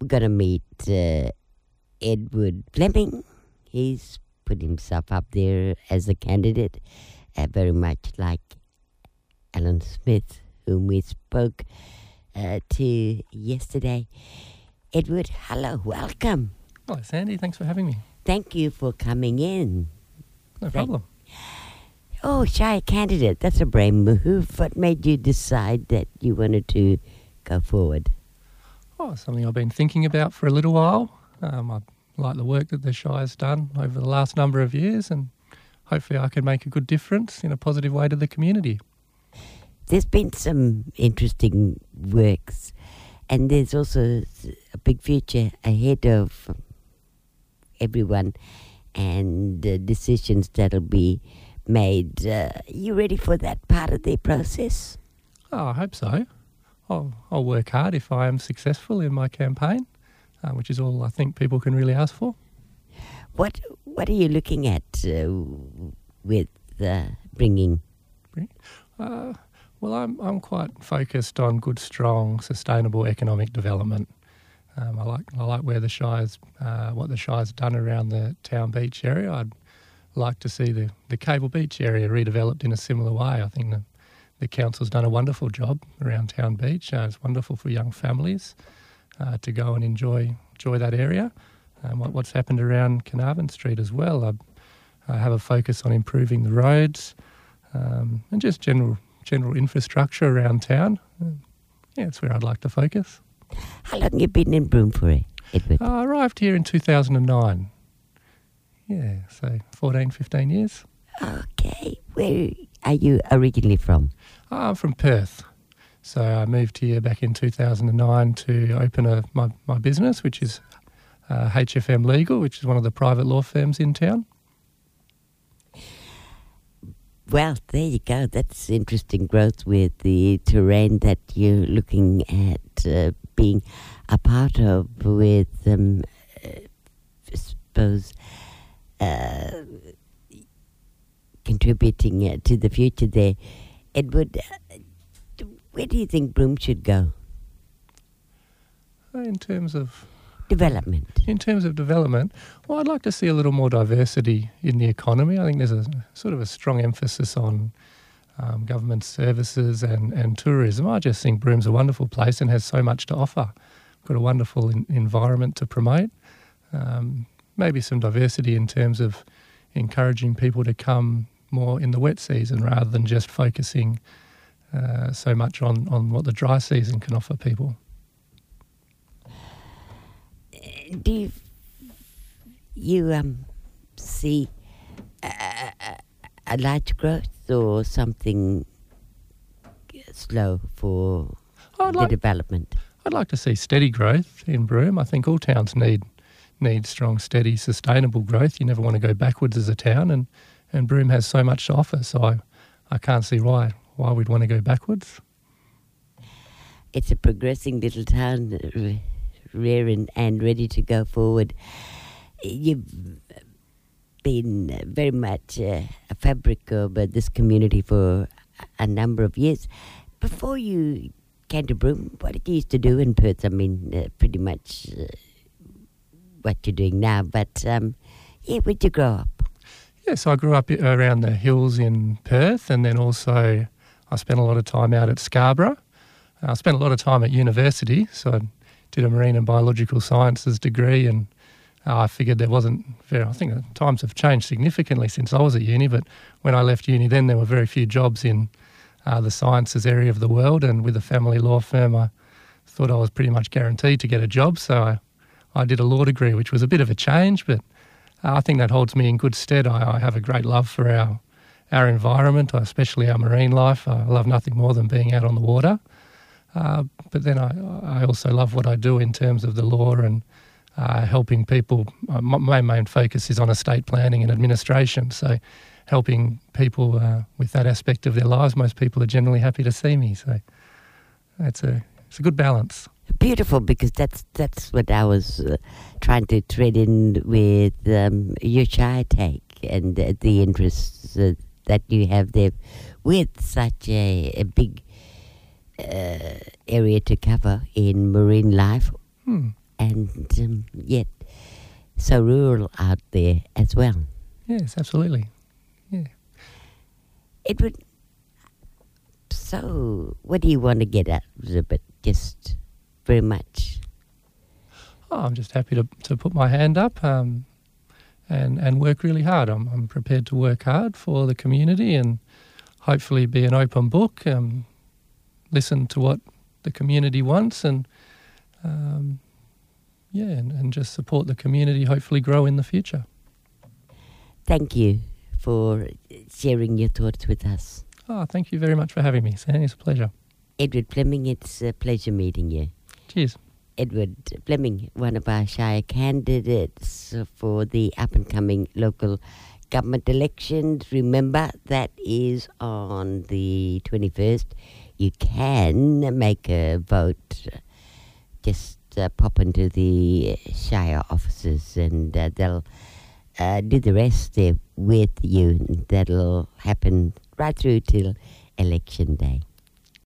We're going to meet uh, Edward Fleming. He's put himself up there as a candidate, uh, very much like Alan Smith, whom we spoke uh, to yesterday. Edward, hello, welcome. Hello, Sandy. Thanks for having me. Thank you for coming in. No Thank- problem. Oh, Shire candidate. That's a brave move. What made you decide that you wanted to go forward? Oh, something I've been thinking about for a little while. Um, I like the work that the Shire's done over the last number of years, and hopefully I can make a good difference in a positive way to the community. There's been some interesting works, and there's also a big future ahead of everyone and uh, decisions that'll be made. Uh, you ready for that part of the process? Oh, I hope so. I'll, I'll work hard if I am successful in my campaign, uh, which is all I think people can really ask for. What What are you looking at uh, with uh, bringing? Uh, well, I'm I'm quite focused on good, strong, sustainable economic development. Um, I like I like where the Shire's uh, what the Shire's done around the town beach area. I'd like to see the, the Cable Beach area redeveloped in a similar way. I think the the council's done a wonderful job around town beach. Uh, it's wonderful for young families uh, to go and enjoy enjoy that area. Um, what, what's happened around Carnarvon Street as well. I, I have a focus on improving the roads um, and just general general infrastructure around town. Uh, yeah, that's where I'd like to focus. How long you been in Broome for, Edward? I arrived here in 2009. Yeah, so 14, 15 years. Okay, where are you originally from? I'm from Perth. So I moved here back in 2009 to open a, my, my business, which is uh, HFM Legal, which is one of the private law firms in town. Well, there you go. That's interesting growth with the terrain that you're looking at uh, being a part of with, um, uh, I suppose, uh, contributing uh, to the future there. Edward, uh, where do you think Broome should go? Uh, In terms of Development. in terms of development, well, I'd like to see a little more diversity in the economy. I think there's a sort of a strong emphasis on um, government services and, and tourism. I just think Broome's a wonderful place and has so much to offer. Got a wonderful in, environment to promote. Um, maybe some diversity in terms of encouraging people to come more in the wet season rather than just focusing uh, so much on, on what the dry season can offer people. do you, you um, see a, a, a large growth or something slow for I'd the like development? I'd like to see steady growth in Broome. I think all towns need need strong, steady, sustainable growth. You never want to go backwards as a town, and, and Broome has so much to offer. So I, I can't see why why we'd want to go backwards. It's a progressing little town, uh, and, and ready to go forward. You've been very much uh, a fabric of uh, this community for a number of years. Before you came to Broome, what did you used to do in Perth? I mean, uh, pretty much uh, what you're doing now, but um, yeah, where'd you grow up? Yeah, so I grew up around the hills in Perth, and then also I spent a lot of time out at Scarborough. I spent a lot of time at university, so I did a marine and biological sciences degree, and uh, I figured there wasn't very. I think the times have changed significantly since I was at uni, but when I left uni, then there were very few jobs in uh, the sciences area of the world, and with a family law firm, I thought I was pretty much guaranteed to get a job, so I, I did a law degree, which was a bit of a change, but uh, I think that holds me in good stead. I, I have a great love for our our environment, especially our marine life. I love nothing more than being out on the water. Uh, but then I, I also love what I do in terms of the law and uh, helping people. Uh, my, main focus is on estate planning and administration. So helping people uh, with that aspect of their lives. Most people are generally happy to see me. So it's a it's a good balance. Beautiful, because that's that's what I was uh, trying to thread in with um, your shy take and uh, the interests uh, that you have there with such a, a big uh, area to cover in marine life Hmm. and um, yet so rural out there as well. Yes, absolutely. Yeah. Edward, so what do you want to get out of it? Just very much. Oh, I'm just happy to, to put my hand up um, and, and work really hard. I'm, I'm prepared to work hard for the community and hopefully be an open book, um, listen to what the community wants and um, yeah, and, and just support the community, hopefully grow in the future. Thank you for sharing your thoughts with us. Oh, thank you very much for having me, Sandy. It's a pleasure. Edward Fleming, it's a pleasure meeting you. Cheers. Edward Fleming, one of our Shire candidates for the up and coming local government elections. Remember, that is on the 21st. You can make a vote. Just uh, pop into the Shire offices and uh, they'll uh, do the rest there with you. That'll happen right through till election day.